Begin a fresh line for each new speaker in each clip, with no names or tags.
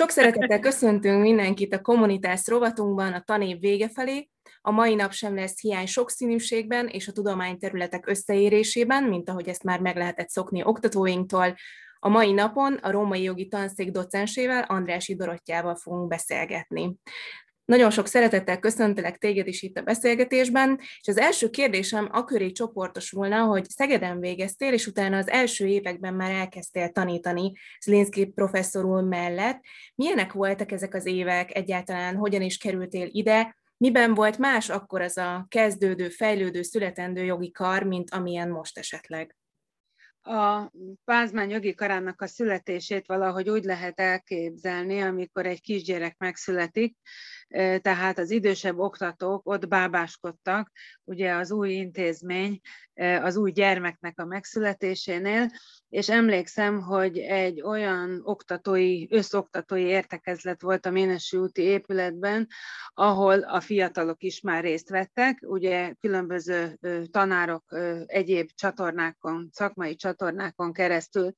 Sok szeretettel köszöntünk mindenkit a Kommunitás rovatunkban a tanév vége felé. A mai nap sem lesz hiány sokszínűségben és a tudományterületek összeérésében, mint ahogy ezt már meg lehetett szokni oktatóinktól. A mai napon a római jogi tanszék docensével, Andrási Dorottyával fogunk beszélgetni. Nagyon sok szeretettel köszöntelek téged is itt a beszélgetésben, és az első kérdésem a köré csoportosulna, hogy Szegeden végeztél, és utána az első években már elkezdtél tanítani Zlinszki professzor úr mellett. Milyenek voltak ezek az évek egyáltalán, hogyan is kerültél ide, miben volt más akkor az a kezdődő, fejlődő, születendő jogi kar, mint amilyen most esetleg?
a pázmány jogi karának a születését valahogy úgy lehet elképzelni, amikor egy kisgyerek megszületik, tehát az idősebb oktatók ott bábáskodtak, ugye az új intézmény, az új gyermeknek a megszületésénél, és emlékszem, hogy egy olyan oktatói, összoktatói értekezlet volt a Ménesi úti épületben, ahol a fiatalok is már részt vettek, ugye különböző tanárok egyéb csatornákon, szakmai csatornákon keresztül.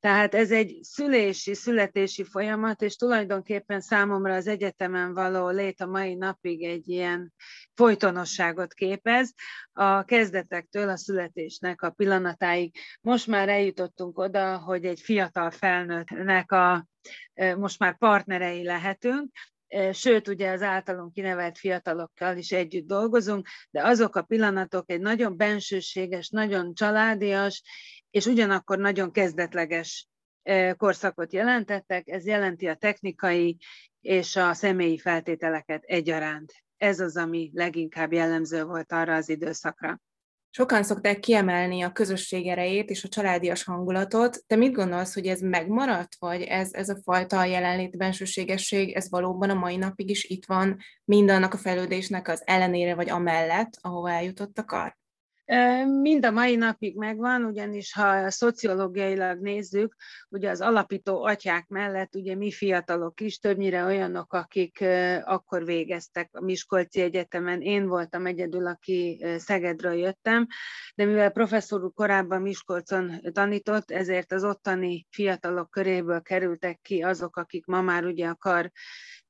Tehát ez egy szülési, születési folyamat, és tulajdonképpen számomra az egyetemen való lét a mai napig egy ilyen folytonosságot képez, a kezdetektől a születésnek a pillanatáig. Most már eljutottunk oda, hogy egy fiatal felnőttnek a most már partnerei lehetünk, sőt, ugye az általunk kinevelt fiatalokkal is együtt dolgozunk, de azok a pillanatok egy nagyon bensőséges, nagyon családias, és ugyanakkor nagyon kezdetleges korszakot jelentettek, ez jelenti a technikai és a személyi feltételeket egyaránt. Ez az, ami leginkább jellemző volt arra az időszakra.
Sokan szokták kiemelni a közösség erejét és a családias hangulatot. Te mit gondolsz, hogy ez megmaradt, vagy ez, ez a fajta jelenlét bensőségesség, ez valóban a mai napig is itt van, mindannak a fejlődésnek az ellenére, vagy amellett, ahova eljutott a kar?
Mind a mai napig megvan, ugyanis ha szociológiailag nézzük, ugye az alapító atyák mellett ugye mi fiatalok is, többnyire olyanok, akik akkor végeztek a Miskolci Egyetemen. Én voltam egyedül, aki Szegedről jöttem, de mivel professzor úr korábban Miskolcon tanított, ezért az ottani fiatalok köréből kerültek ki azok, akik ma már ugye a kar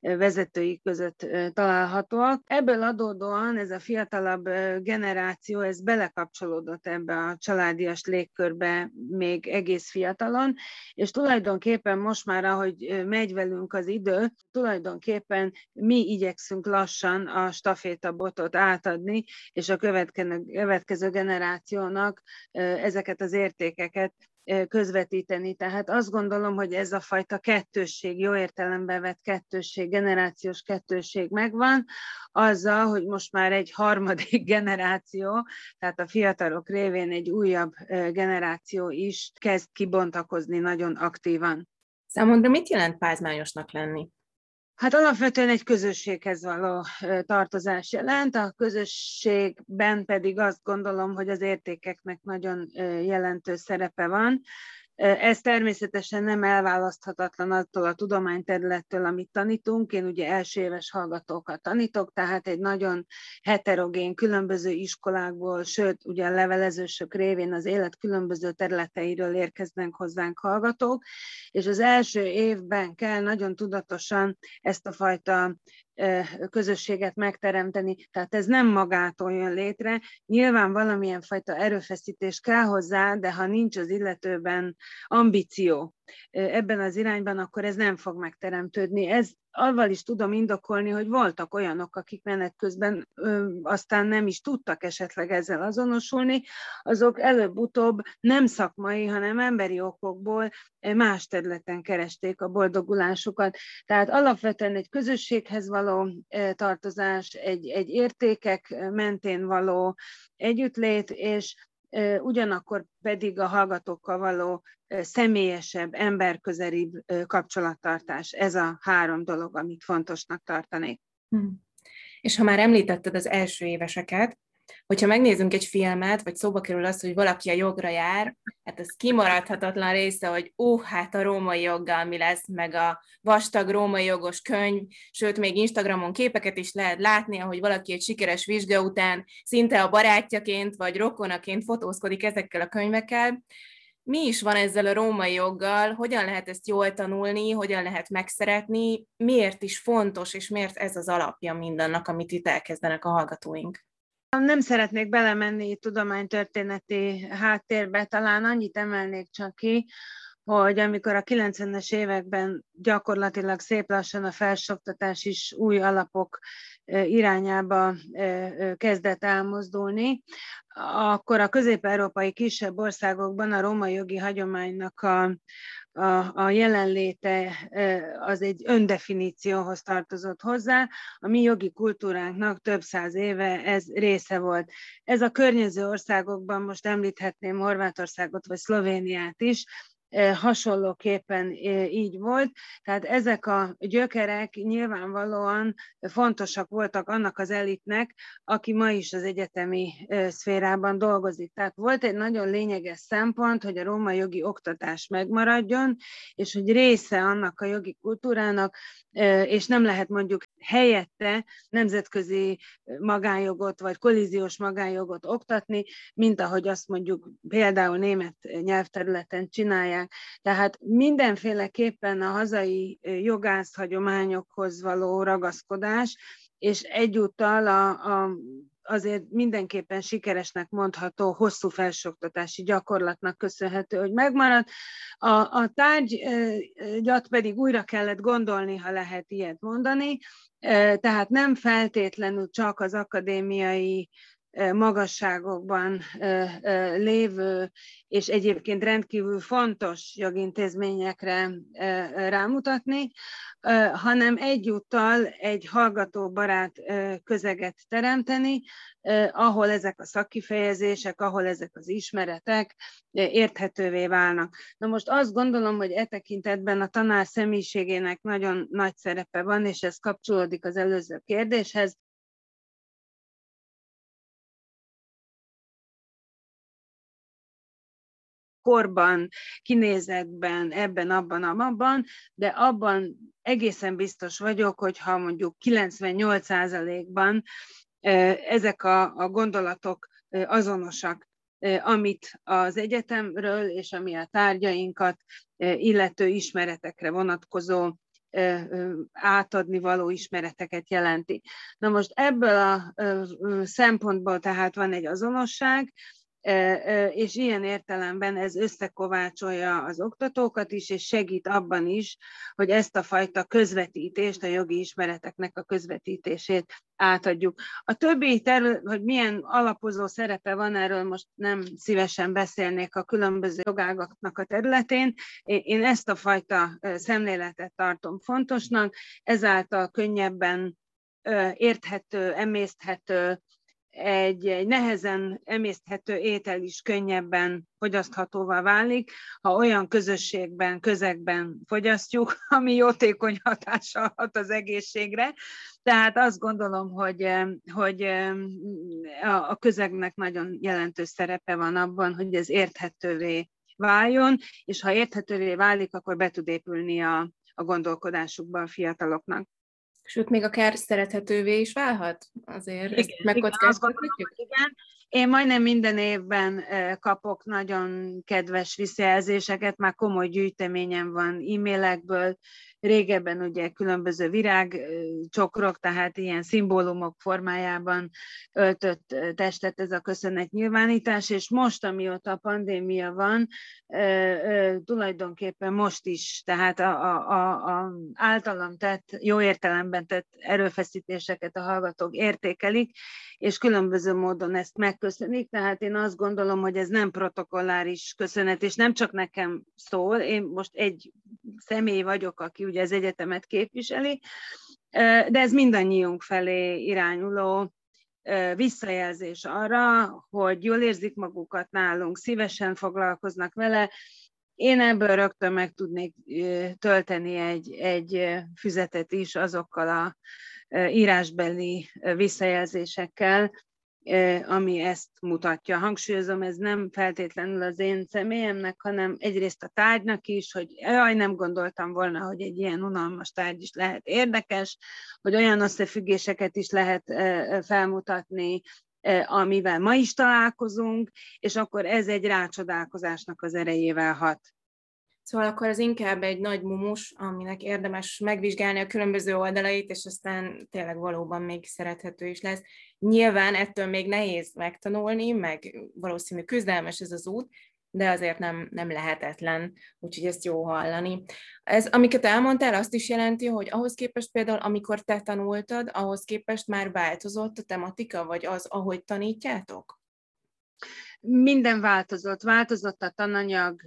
vezetői között találhatóak. Ebből adódóan ez a fiatalabb generáció, ez belekapcsolódott ebbe a családias légkörbe még egész fiatalon, és tulajdonképpen most már, ahogy megy velünk az idő, tulajdonképpen mi igyekszünk lassan a stafétabotot átadni, és a következő generációnak ezeket az értékeket közvetíteni. Tehát azt gondolom, hogy ez a fajta kettősség, jó értelemben vett kettősség, generációs kettősség megvan, azzal, hogy most már egy harmadik generáció, tehát a fiatalok révén egy újabb generáció is kezd kibontakozni nagyon aktívan.
Számodra mit jelent pázmányosnak lenni?
Hát alapvetően egy közösséghez való tartozás jelent, a közösségben pedig azt gondolom, hogy az értékeknek nagyon jelentős szerepe van. Ez természetesen nem elválaszthatatlan attól a tudományterülettől, amit tanítunk. Én ugye első éves hallgatókat tanítok, tehát egy nagyon heterogén, különböző iskolákból, sőt, ugye a levelezősök révén az élet különböző területeiről érkeznek hozzánk hallgatók, és az első évben kell nagyon tudatosan ezt a fajta közösséget megteremteni, tehát ez nem magától jön létre. Nyilván valamilyen fajta erőfeszítés kell hozzá, de ha nincs az illetőben ambíció, ebben az irányban, akkor ez nem fog megteremtődni. Ez avval is tudom indokolni, hogy voltak olyanok, akik menet közben ö, aztán nem is tudtak esetleg ezzel azonosulni, azok előbb-utóbb nem szakmai, hanem emberi okokból más területen keresték a boldogulásukat. Tehát alapvetően egy közösséghez való tartozás, egy, egy értékek mentén való együttlét, és ugyanakkor pedig a hallgatókkal való személyesebb, emberközelibb kapcsolattartás. Ez a három dolog, amit fontosnak tartanék. Hmm.
És ha már említetted az első éveseket, hogyha megnézzünk egy filmet, vagy szóba kerül az, hogy valaki a jogra jár, hát ez kimaradhatatlan része, hogy uh, hát a római joggal mi lesz, meg a vastag római jogos könyv, sőt, még Instagramon képeket is lehet látni, ahogy valaki egy sikeres vizsga után szinte a barátjaként, vagy rokonaként fotózkodik ezekkel a könyvekkel. Mi is van ezzel a római joggal, hogyan lehet ezt jól tanulni, hogyan lehet megszeretni, miért is fontos, és miért ez az alapja mindannak, amit itt elkezdenek a hallgatóink?
Nem szeretnék belemenni tudománytörténeti háttérbe, talán annyit emelnék csak ki, hogy amikor a 90-es években gyakorlatilag szép lassan a felsoktatás is új alapok irányába kezdett elmozdulni, akkor a közép-európai kisebb országokban a római jogi hagyománynak a, a, a jelenléte az egy öndefinícióhoz tartozott hozzá. A mi jogi kultúránknak több száz éve ez része volt. Ez a környező országokban, most említhetném Horvátországot vagy Szlovéniát is, hasonlóképpen így volt. Tehát ezek a gyökerek nyilvánvalóan fontosak voltak annak az elitnek, aki ma is az egyetemi szférában dolgozik. Tehát volt egy nagyon lényeges szempont, hogy a római jogi oktatás megmaradjon, és hogy része annak a jogi kultúrának, és nem lehet mondjuk helyette nemzetközi magánjogot vagy kollíziós magánjogot oktatni, mint ahogy azt mondjuk például német nyelvterületen csinálják. Tehát mindenféleképpen a hazai jogász hagyományokhoz való ragaszkodás, és egyúttal a, a azért mindenképpen sikeresnek mondható hosszú felsőoktatási gyakorlatnak köszönhető, hogy megmaradt. A, a tárgyat pedig újra kellett gondolni, ha lehet ilyet mondani, tehát nem feltétlenül csak az akadémiai magasságokban lévő és egyébként rendkívül fontos jogintézményekre rámutatni, hanem egyúttal egy hallgatóbarát közeget teremteni, ahol ezek a szakkifejezések, ahol ezek az ismeretek érthetővé válnak. Na most azt gondolom, hogy e tekintetben a tanár személyiségének nagyon nagy szerepe van, és ez kapcsolódik az előző kérdéshez, korban, kinézetben, ebben, abban, abban, de abban egészen biztos vagyok, hogy ha mondjuk 98%-ban ezek a, a gondolatok azonosak, amit az egyetemről és ami a tárgyainkat illető ismeretekre vonatkozó átadni való ismereteket jelenti. Na most ebből a szempontból tehát van egy azonosság, és ilyen értelemben ez összekovácsolja az oktatókat is, és segít abban is, hogy ezt a fajta közvetítést, a jogi ismereteknek a közvetítését átadjuk. A többi terület, hogy milyen alapozó szerepe van, erről most nem szívesen beszélnék a különböző jogágaknak a területén. Én ezt a fajta szemléletet tartom fontosnak, ezáltal könnyebben érthető, emészthető, egy, egy nehezen emészthető étel is könnyebben fogyaszthatóvá válik, ha olyan közösségben, közegben fogyasztjuk, ami jótékony hatással hat az egészségre. Tehát azt gondolom, hogy, hogy a közegnek nagyon jelentős szerepe van abban, hogy ez érthetővé váljon, és ha érthetővé válik, akkor be tud épülni a, a gondolkodásukba a fiataloknak.
Sőt, még akár szerethetővé is válhat? Azért igen, ezt megkockáztatjuk?
Igen, én majdnem minden évben kapok nagyon kedves visszajelzéseket, már komoly gyűjteményem van e-mailekből, régebben ugye különböző virágcsokrok, tehát ilyen szimbólumok formájában öltött testet ez a köszönet nyilvánítás, és most, amióta a pandémia van, tulajdonképpen most is, tehát a, a, a, a általam tett, jó értelemben tett erőfeszítéseket a hallgatók értékelik, és különböző módon ezt megköszönik, tehát én azt gondolom, hogy ez nem protokolláris köszönet, és nem csak nekem szól, én most egy személy vagyok, aki ugye az egyetemet képviseli, de ez mindannyiunk felé irányuló visszajelzés arra, hogy jól érzik magukat nálunk, szívesen foglalkoznak vele. Én ebből rögtön meg tudnék tölteni egy, egy füzetet is azokkal a írásbeli visszajelzésekkel, ami ezt mutatja. Hangsúlyozom, ez nem feltétlenül az én személyemnek, hanem egyrészt a tárgynak is, hogy jaj, nem gondoltam volna, hogy egy ilyen unalmas tárgy is lehet érdekes, hogy olyan összefüggéseket is lehet felmutatni, amivel ma is találkozunk, és akkor ez egy rácsodálkozásnak az erejével hat.
Szóval akkor az inkább egy nagy mumus, aminek érdemes megvizsgálni a különböző oldalait, és aztán tényleg valóban még szerethető is lesz. Nyilván ettől még nehéz megtanulni, meg valószínű küzdelmes ez az út, de azért nem, nem lehetetlen, úgyhogy ezt jó hallani. Ez, amiket elmondtál, azt is jelenti, hogy ahhoz képest például, amikor te tanultad, ahhoz képest már változott a tematika, vagy az, ahogy tanítjátok?
Minden változott. Változott a tananyag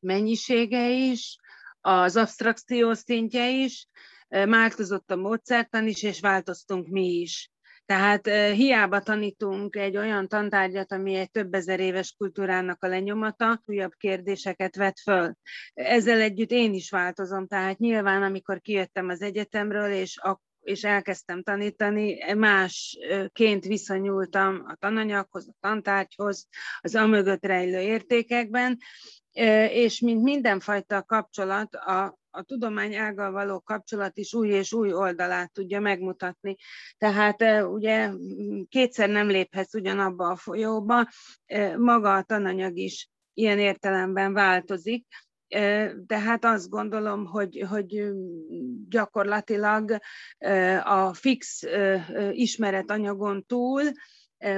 mennyisége is, az abstrakció szintje is, változott a módszertan is, és változtunk mi is. Tehát hiába tanítunk egy olyan tantárgyat, ami egy több ezer éves kultúrának a lenyomata, újabb kérdéseket vet föl. Ezzel együtt én is változom, tehát nyilván, amikor kijöttem az egyetemről, és a és elkezdtem tanítani, másként viszonyultam a tananyaghoz, a tantárgyhoz, az amögött rejlő értékekben, és mint mindenfajta kapcsolat, a, a tudomány ággal való kapcsolat is új és új oldalát tudja megmutatni. Tehát ugye kétszer nem léphetsz ugyanabba a folyóba, maga a tananyag is ilyen értelemben változik, de hát azt gondolom, hogy, hogy gyakorlatilag a fix ismeretanyagon túl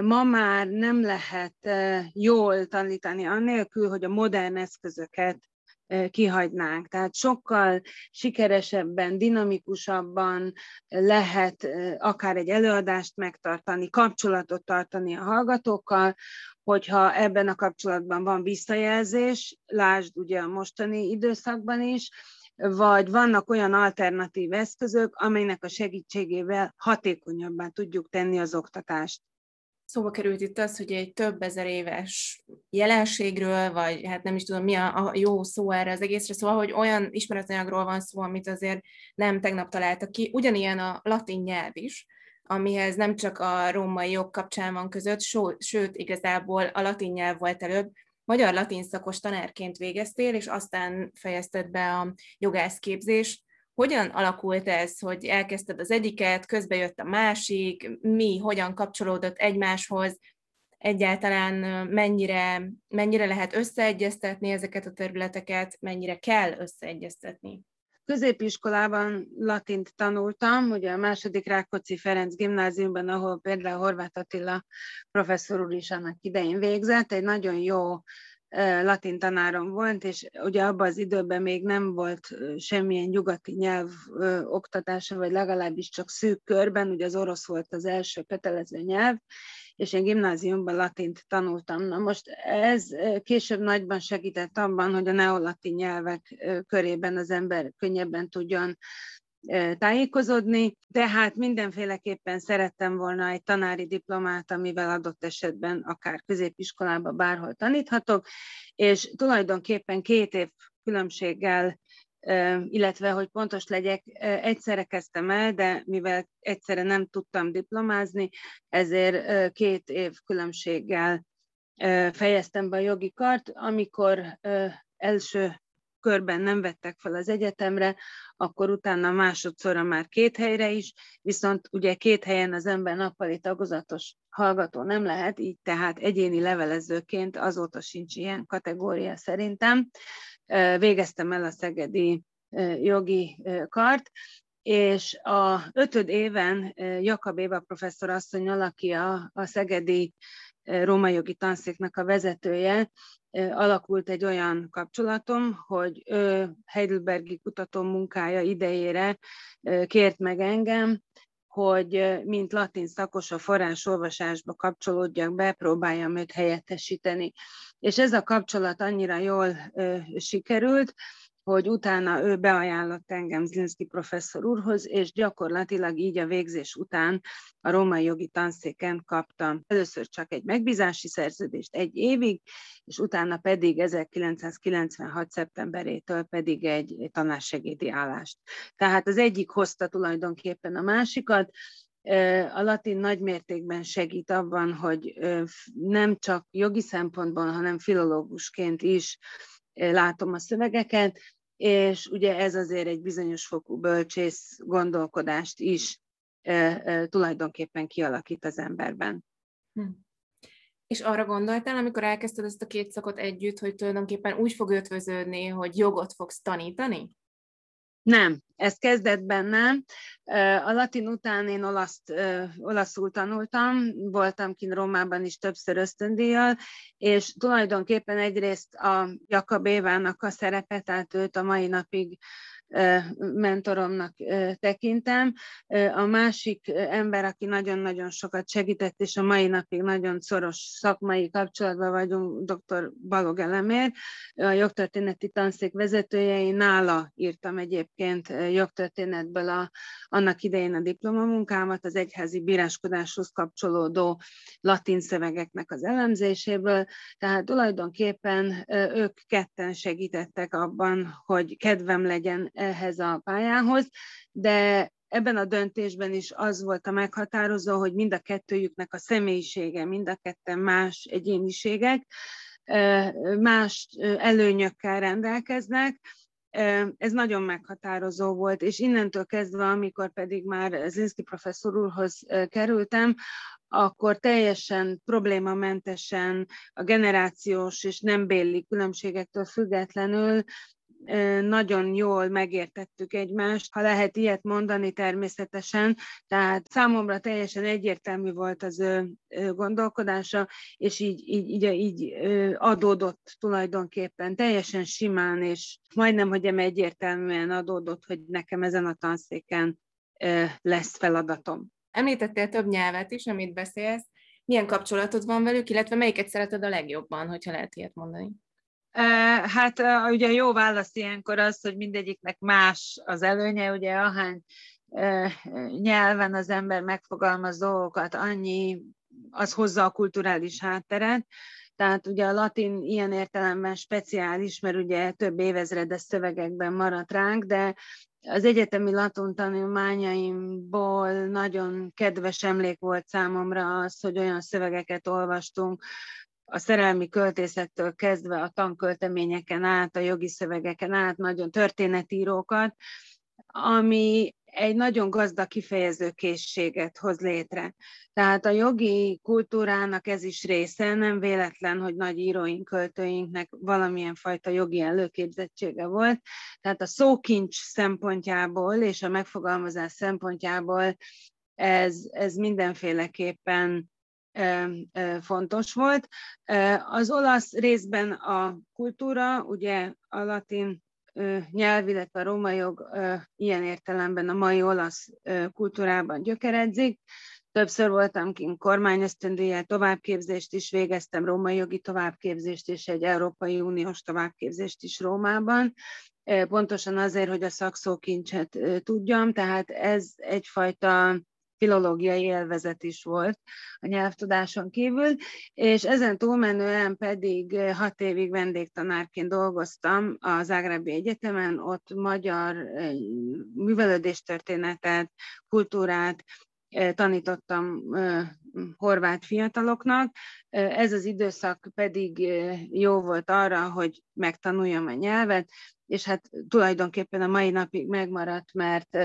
ma már nem lehet jól tanítani annélkül, hogy a modern eszközöket kihagynánk. Tehát sokkal sikeresebben, dinamikusabban lehet akár egy előadást megtartani, kapcsolatot tartani a hallgatókkal, hogyha ebben a kapcsolatban van visszajelzés, lásd ugye a mostani időszakban is, vagy vannak olyan alternatív eszközök, amelynek a segítségével hatékonyabbá tudjuk tenni az oktatást.
Szóba került itt az, hogy egy több ezer éves jelenségről, vagy hát nem is tudom, mi a, a jó szó erre az egészre, szóval, hogy olyan ismeretanyagról van szó, amit azért nem tegnap találtak ki. Ugyanilyen a latin nyelv is, amihez nem csak a római jog kapcsán van között, sőt, igazából a latin nyelv volt előbb. Magyar latin szakos tanárként végeztél, és aztán fejezted be a jogászképzést. Hogyan alakult ez, hogy elkezdted az egyiket, közbe jött a másik, mi, hogyan kapcsolódott egymáshoz, egyáltalán mennyire, mennyire lehet összeegyeztetni ezeket a területeket, mennyire kell összeegyeztetni?
Középiskolában latint tanultam, ugye a második Rákóczi Ferenc gimnáziumban, ahol például Horváth Attila professzor úr is annak idején végzett, egy nagyon jó latin tanárom volt, és ugye abban az időben még nem volt semmilyen nyugati nyelv oktatása, vagy legalábbis csak szűk körben, ugye az orosz volt az első kötelező nyelv, és én gimnáziumban latint tanultam. Na most ez később nagyban segített abban, hogy a neolatin nyelvek körében az ember könnyebben tudjon tájékozódni, tehát mindenféleképpen szerettem volna egy tanári diplomát, amivel adott esetben akár középiskolában bárhol taníthatok, és tulajdonképpen két év különbséggel illetve, hogy pontos legyek, egyszerre kezdtem el, de mivel egyszerre nem tudtam diplomázni, ezért két év különbséggel fejeztem be a jogi kart, amikor első körben nem vettek fel az egyetemre, akkor utána másodszorra már két helyre is, viszont ugye két helyen az ember nappali tagozatos hallgató nem lehet, így tehát egyéni levelezőként azóta sincs ilyen kategória szerintem. Végeztem el a szegedi jogi kart, és a ötöd éven Jakab Éva professzor asszony, aki a, a szegedi római jogi tanszéknek a vezetője, alakult egy olyan kapcsolatom, hogy ő Heidelbergi kutató munkája idejére kért meg engem, hogy mint latin szakos a forrásolvasásba kapcsolódjak be, próbáljam őt helyettesíteni. És ez a kapcsolat annyira jól sikerült, hogy utána ő beajánlott engem Zlinszki professzor úrhoz, és gyakorlatilag így a végzés után a római jogi tanszéken kaptam először csak egy megbízási szerződést egy évig, és utána pedig 1996. szeptemberétől pedig egy tanársegédi állást. Tehát az egyik hozta tulajdonképpen a másikat, a latin nagymértékben segít abban, hogy nem csak jogi szempontból, hanem filológusként is látom a szövegeket, és ugye ez azért egy bizonyos fokú bölcsész gondolkodást is tulajdonképpen kialakít az emberben.
Hm. És arra gondoltál, amikor elkezdted ezt a két szakot együtt, hogy tulajdonképpen úgy fog ötvöződni, hogy jogot fogsz tanítani?
Nem, ez kezdetben nem. A latin után én olaszt, olaszul tanultam, voltam kint Rómában is többször ösztöndíjjal, és tulajdonképpen egyrészt a Jakab Évának a szerepe, tehát őt a mai napig mentoromnak tekintem. A másik ember, aki nagyon-nagyon sokat segített, és a mai napig nagyon szoros szakmai kapcsolatban vagyunk, dr. Balog Elemér, a jogtörténeti tanszék vezetője, én nála írtam egyébként jogtörténetből a, annak idején a diplomamunkámat, az egyházi bíráskodáshoz kapcsolódó latin szövegeknek az elemzéséből, tehát tulajdonképpen ők ketten segítettek abban, hogy kedvem legyen ehhez a pályához, de ebben a döntésben is az volt a meghatározó, hogy mind a kettőjüknek a személyisége, mind a ketten más egyéniségek, más előnyökkel rendelkeznek, ez nagyon meghatározó volt, és innentől kezdve, amikor pedig már Zinski professzor úrhoz kerültem, akkor teljesen problémamentesen a generációs és nem béli különbségektől függetlenül nagyon jól megértettük egymást, ha lehet ilyet mondani természetesen, tehát számomra teljesen egyértelmű volt az ő gondolkodása, és így, így, így, így adódott tulajdonképpen teljesen simán, és majdnem, hogy egyértelműen adódott, hogy nekem ezen a tanszéken lesz feladatom.
Említettél több nyelvet is, amit beszélsz. Milyen kapcsolatod van velük, illetve melyiket szereted a legjobban, hogyha lehet ilyet mondani?
Hát ugye jó válasz ilyenkor az, hogy mindegyiknek más az előnye, ugye ahány nyelven az ember megfogalmaz dolgokat, annyi az hozza a kulturális hátteret. Tehát ugye a latin ilyen értelemben speciális, mert ugye több évezredes szövegekben maradt ránk, de az egyetemi latin tanulmányaimból nagyon kedves emlék volt számomra az, hogy olyan szövegeket olvastunk, a szerelmi költészettől kezdve a tankölteményeken át, a jogi szövegeken át, nagyon történetírókat, ami egy nagyon gazdag kifejező készséget hoz létre. Tehát a jogi kultúrának ez is része, nem véletlen, hogy nagy íróink, költőinknek valamilyen fajta jogi előképzettsége volt. Tehát a szókincs szempontjából és a megfogalmazás szempontjából ez, ez mindenféleképpen fontos volt. Az olasz részben a kultúra, ugye a latin nyelv, illetve a római jog ilyen értelemben a mai olasz kultúrában gyökeredzik. Többször voltam kint kormányösztöndíjjel, továbbképzést is végeztem, római jogi továbbképzést és egy Európai Uniós továbbképzést is Rómában. Pontosan azért, hogy a szakszókincset tudjam, tehát ez egyfajta filológiai élvezet is volt a nyelvtudáson kívül, és ezen túlmenően pedig eh, hat évig vendégtanárként dolgoztam a Zágrábi Egyetemen, ott magyar eh, művelődéstörténetet, kultúrát, eh, tanítottam horvát fiataloknak. Ez az időszak pedig jó volt arra, hogy megtanuljam a nyelvet, és hát tulajdonképpen a mai napig megmaradt, mert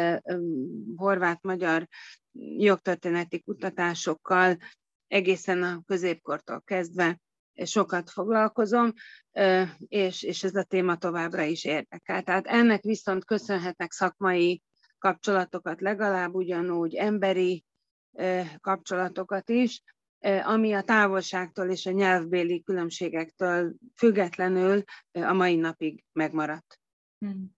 horvát-magyar jogtörténeti kutatásokkal egészen a középkortól kezdve sokat foglalkozom, és, és ez a téma továbbra is érdekel. Tehát ennek viszont köszönhetnek szakmai kapcsolatokat, legalább ugyanúgy emberi kapcsolatokat is, ami a távolságtól és a nyelvbéli különbségektől függetlenül a mai napig megmaradt. Hmm.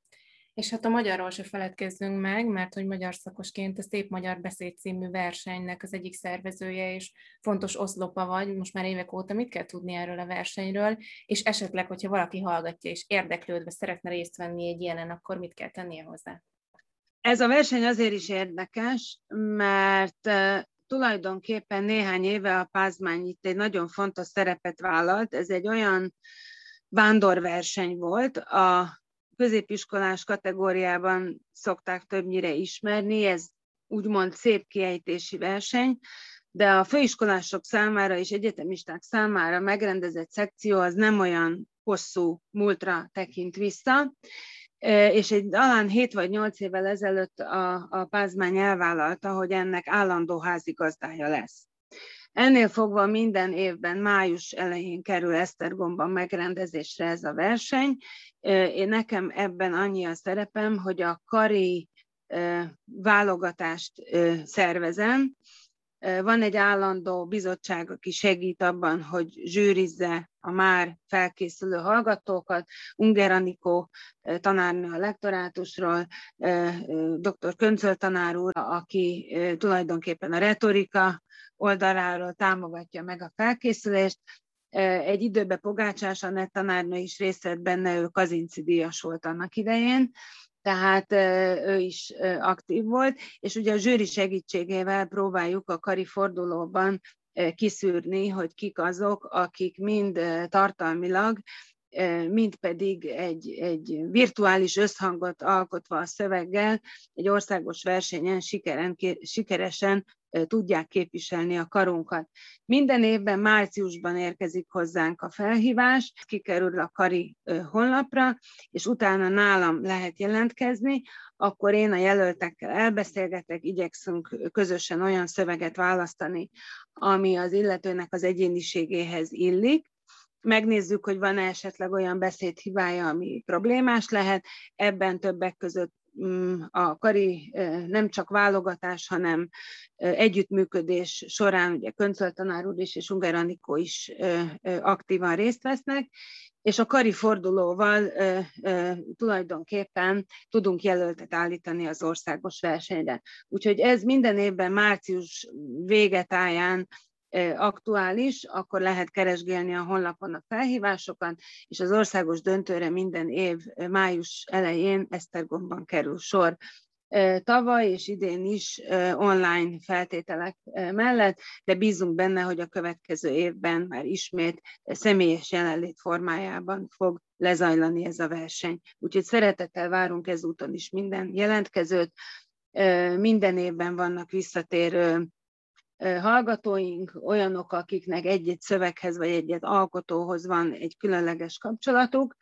És hát a magyarról se feledkezzünk meg, mert hogy magyar szakosként a Szép Magyar Beszéd című versenynek az egyik szervezője és fontos oszlopa vagy, most már évek óta mit kell tudni erről a versenyről, és esetleg, hogyha valaki hallgatja és érdeklődve szeretne részt venni egy ilyenen, akkor mit kell tennie hozzá?
Ez a verseny azért is érdekes, mert tulajdonképpen néhány éve a Pázmány itt egy nagyon fontos szerepet vállalt. Ez egy olyan vándorverseny volt, a középiskolás kategóriában szokták többnyire ismerni, ez úgymond szép kiejtési verseny, de a főiskolások számára és egyetemisták számára megrendezett szekció az nem olyan hosszú múltra tekint vissza, és egy talán 7 vagy 8 évvel ezelőtt a, a Pázmány elvállalta, hogy ennek állandó házigazdája lesz. Ennél fogva minden évben május elején kerül Esztergomban megrendezésre ez a verseny. Én nekem ebben annyi a szerepem, hogy a kari válogatást szervezem, van egy állandó bizottság, aki segít abban, hogy zsűrizze a már felkészülő hallgatókat. Unger Anikó tanárnő a lektorátusról, dr. Köncöl tanár úr, aki tulajdonképpen a retorika oldaláról támogatja meg a felkészülést. Egy időben Pogácsás Anett tanárnő is részt vett benne, ő Kazinci díjas volt annak idején, tehát ő is aktív volt, és ugye a zsűri segítségével próbáljuk a kari fordulóban kiszűrni, hogy kik azok, akik mind tartalmilag, mind pedig egy, egy virtuális összhangot alkotva a szöveggel egy országos versenyen sikeren, sikeresen tudják képviselni a karunkat. Minden évben márciusban érkezik hozzánk a felhívás, kikerül a Kari honlapra, és utána nálam lehet jelentkezni, akkor én a jelöltekkel elbeszélgetek, igyekszünk közösen olyan szöveget választani, ami az illetőnek az egyéniségéhez illik, megnézzük, hogy van-e esetleg olyan beszédhibája, ami problémás lehet. Ebben többek között Mm, a kari nem csak válogatás, hanem együttműködés során ugye Köncöl tanár úr is és Unger Anikó is aktívan részt vesznek, és a kari fordulóval tulajdonképpen tudunk jelöltet állítani az országos versenyre. Úgyhogy ez minden évben március végetáján aktuális, akkor lehet keresgélni a honlapon a felhívásokat, és az országos döntőre minden év május elején Esztergomban kerül sor. Tavaly és idén is online feltételek mellett, de bízunk benne, hogy a következő évben már ismét személyes jelenlét formájában fog lezajlani ez a verseny. Úgyhogy szeretettel várunk ezúton is minden jelentkezőt. Minden évben vannak visszatérő hallgatóink olyanok, akiknek egy-egy szöveghez vagy egy-egy alkotóhoz van egy különleges kapcsolatuk,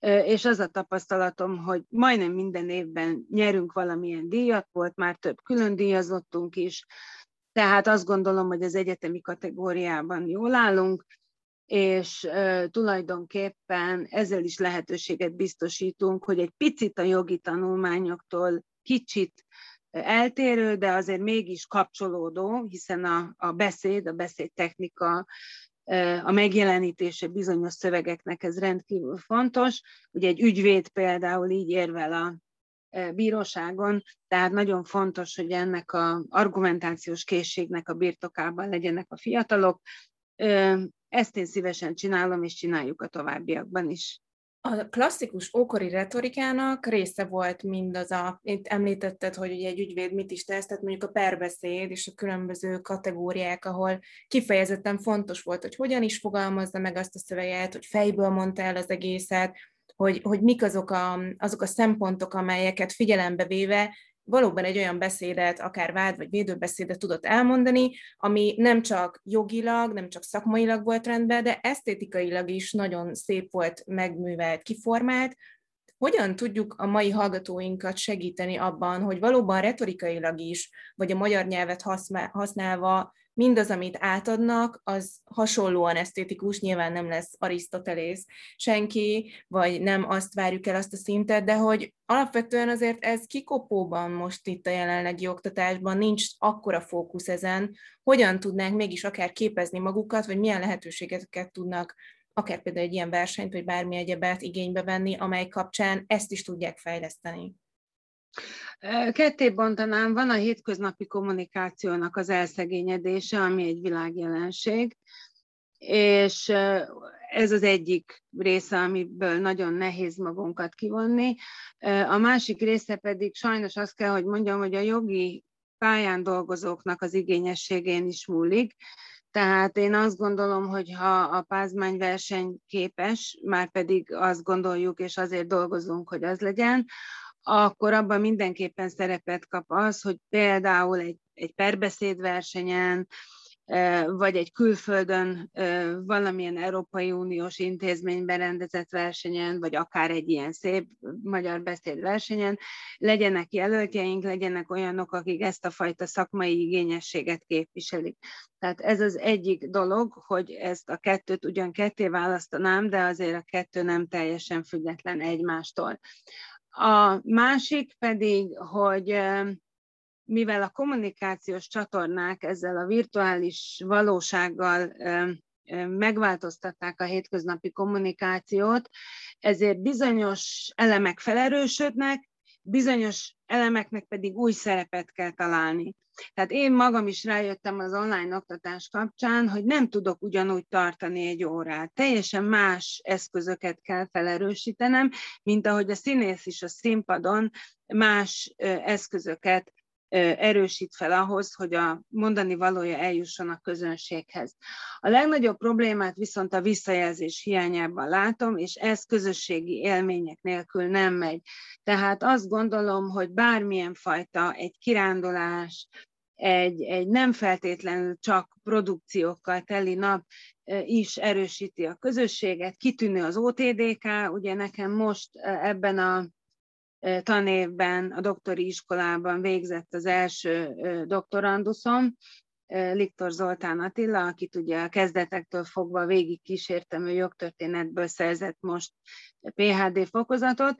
és az a tapasztalatom, hogy majdnem minden évben nyerünk valamilyen díjat, volt már több külön díjazottunk is, tehát azt gondolom, hogy az egyetemi kategóriában jól állunk, és tulajdonképpen ezzel is lehetőséget biztosítunk, hogy egy picit a jogi tanulmányoktól kicsit eltérő, de azért mégis kapcsolódó, hiszen a, a beszéd, a beszédtechnika, a megjelenítése bizonyos szövegeknek ez rendkívül fontos. Ugye egy ügyvéd például így érvel a bíróságon, tehát nagyon fontos, hogy ennek a argumentációs készségnek a birtokában legyenek a fiatalok. Ezt én szívesen csinálom, és csináljuk a továbbiakban is.
A klasszikus ókori retorikának része volt mindaz a, itt említetted, hogy ugye egy ügyvéd mit is tesz, tehát mondjuk a perbeszéd és a különböző kategóriák, ahol kifejezetten fontos volt, hogy hogyan is fogalmazza meg azt a szöveget, hogy fejből mondta el az egészet, hogy, hogy mik azok a, azok a szempontok, amelyeket figyelembe véve valóban egy olyan beszédet, akár vád vagy védőbeszédet tudott elmondani, ami nem csak jogilag, nem csak szakmailag volt rendben, de esztétikailag is nagyon szép volt megművelt, kiformált. Hogyan tudjuk a mai hallgatóinkat segíteni abban, hogy valóban retorikailag is, vagy a magyar nyelvet használva mindaz, amit átadnak, az hasonlóan esztétikus, nyilván nem lesz Arisztotelész senki, vagy nem azt várjuk el azt a szintet, de hogy alapvetően azért ez kikopóban most itt a jelenlegi oktatásban nincs akkora fókusz ezen, hogyan tudnánk mégis akár képezni magukat, vagy milyen lehetőségeket tudnak akár például egy ilyen versenyt, vagy bármi egyebet igénybe venni, amely kapcsán ezt is tudják fejleszteni.
Ketté bontanám, van a hétköznapi kommunikációnak az elszegényedése, ami egy világjelenség, és ez az egyik része, amiből nagyon nehéz magunkat kivonni. A másik része pedig sajnos azt kell, hogy mondjam, hogy a jogi pályán dolgozóknak az igényességén is múlik. Tehát én azt gondolom, hogy ha a pázmányverseny képes, már pedig azt gondoljuk, és azért dolgozunk, hogy az legyen, akkor abban mindenképpen szerepet kap az, hogy például egy, egy perbeszédversenyen, vagy egy külföldön valamilyen Európai Uniós intézményben rendezett versenyen, vagy akár egy ilyen szép magyar beszédversenyen, legyenek jelöltjeink, legyenek olyanok, akik ezt a fajta szakmai igényességet képviselik. Tehát ez az egyik dolog, hogy ezt a kettőt ugyan ketté választanám, de azért a kettő nem teljesen független egymástól. A másik pedig, hogy mivel a kommunikációs csatornák ezzel a virtuális valósággal megváltoztatták a hétköznapi kommunikációt, ezért bizonyos elemek felerősödnek, bizonyos elemeknek pedig új szerepet kell találni. Tehát én magam is rájöttem az online oktatás kapcsán, hogy nem tudok ugyanúgy tartani egy órát. Teljesen más eszközöket kell felerősítenem, mint ahogy a színész is a színpadon más eszközöket erősít fel ahhoz, hogy a mondani valója eljusson a közönséghez. A legnagyobb problémát viszont a visszajelzés hiányában látom, és ez közösségi élmények nélkül nem megy. Tehát azt gondolom, hogy bármilyen fajta egy kirándulás, egy, egy nem feltétlenül csak produkciókkal teli nap is erősíti a közösséget, kitűnő az OTDK, ugye nekem most ebben a tanévben a doktori iskolában végzett az első doktoranduszom, Liktor Zoltán Attila, akit ugye a kezdetektől fogva végig kísértem, ő jogtörténetből szerzett most PHD fokozatot,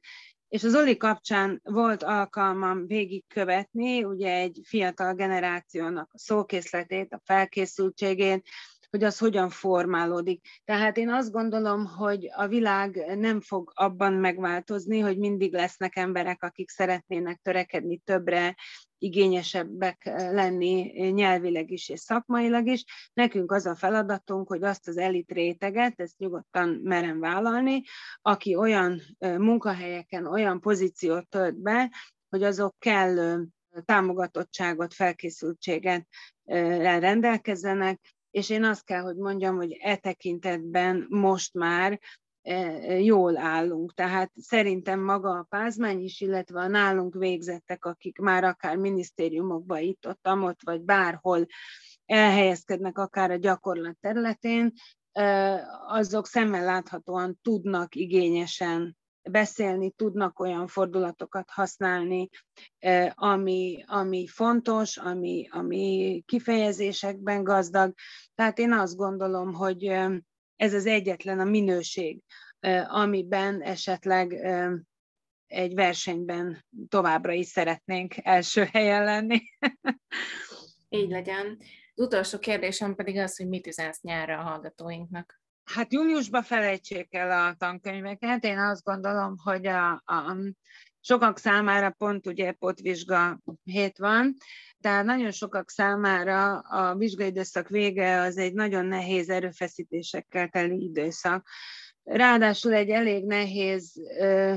és az Oli kapcsán volt alkalmam végigkövetni, ugye egy fiatal generációnak a szókészletét, a felkészültségét, hogy az hogyan formálódik. Tehát én azt gondolom, hogy a világ nem fog abban megváltozni, hogy mindig lesznek emberek, akik szeretnének törekedni többre, igényesebbek lenni nyelvileg is és szakmailag is. Nekünk az a feladatunk, hogy azt az elit réteget, ezt nyugodtan merem vállalni, aki olyan munkahelyeken, olyan pozíciót tölt be, hogy azok kellő támogatottságot, felkészültséget rendelkezzenek, és én azt kell, hogy mondjam, hogy e tekintetben most már e, e, jól állunk. Tehát szerintem maga a pázmány is, illetve a nálunk végzettek, akik már akár minisztériumokba itt, ott, amott, vagy bárhol elhelyezkednek akár a gyakorlat területén, e, azok szemmel láthatóan tudnak igényesen beszélni, tudnak olyan fordulatokat használni, ami, ami fontos, ami, ami kifejezésekben gazdag. Tehát én azt gondolom, hogy ez az egyetlen a minőség, amiben esetleg egy versenyben továbbra is szeretnénk első helyen lenni.
Így legyen. Az utolsó kérdésem pedig az, hogy mit üzensz nyárra a hallgatóinknak.
Hát júniusban felejtsék el a tankönyveket. Én azt gondolom, hogy a, a sokak számára pont ugye potvizsga hét van, tehát nagyon sokak számára a vizsgaidőszak vége az egy nagyon nehéz erőfeszítésekkel teli időszak. Ráadásul egy elég nehéz ö,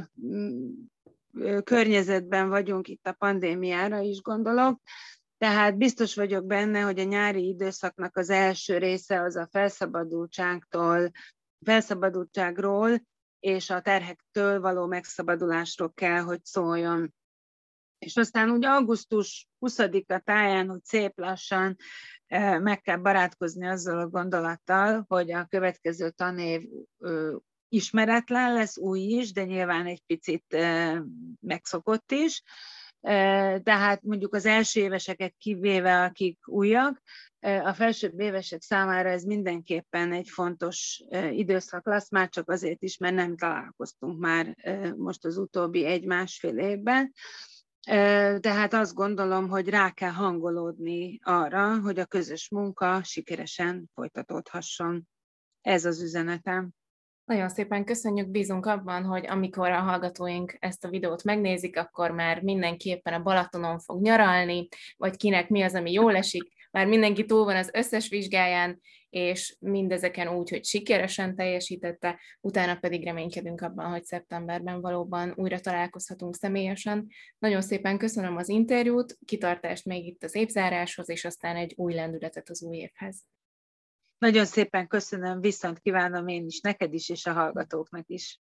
környezetben vagyunk itt a pandémiára is gondolok, tehát biztos vagyok benne, hogy a nyári időszaknak az első része az a felszabadultságtól, felszabadultságról és a terhektől való megszabadulásról kell, hogy szóljon. És aztán úgy augusztus 20-a táján, hogy szép lassan meg kell barátkozni azzal a gondolattal, hogy a következő tanév ismeretlen lesz, új is, de nyilván egy picit megszokott is, tehát mondjuk az első éveseket kivéve, akik újak, a felsőbb évesek számára ez mindenképpen egy fontos időszak lesz, már csak azért is, mert nem találkoztunk már most az utóbbi egy-másfél évben. Tehát azt gondolom, hogy rá kell hangolódni arra, hogy a közös munka sikeresen folytatódhasson. Ez az üzenetem.
Nagyon szépen köszönjük, bízunk abban, hogy amikor a hallgatóink ezt a videót megnézik, akkor már mindenképpen a Balatonon fog nyaralni, vagy kinek mi az, ami jól esik, már mindenki túl van az összes vizsgáján, és mindezeken úgy, hogy sikeresen teljesítette, utána pedig reménykedünk abban, hogy szeptemberben valóban újra találkozhatunk személyesen. Nagyon szépen köszönöm az interjút, kitartást még itt az évzáráshoz, és aztán egy új lendületet az új évhez.
Nagyon szépen köszönöm, viszont kívánom én is neked is, és a hallgatóknak is.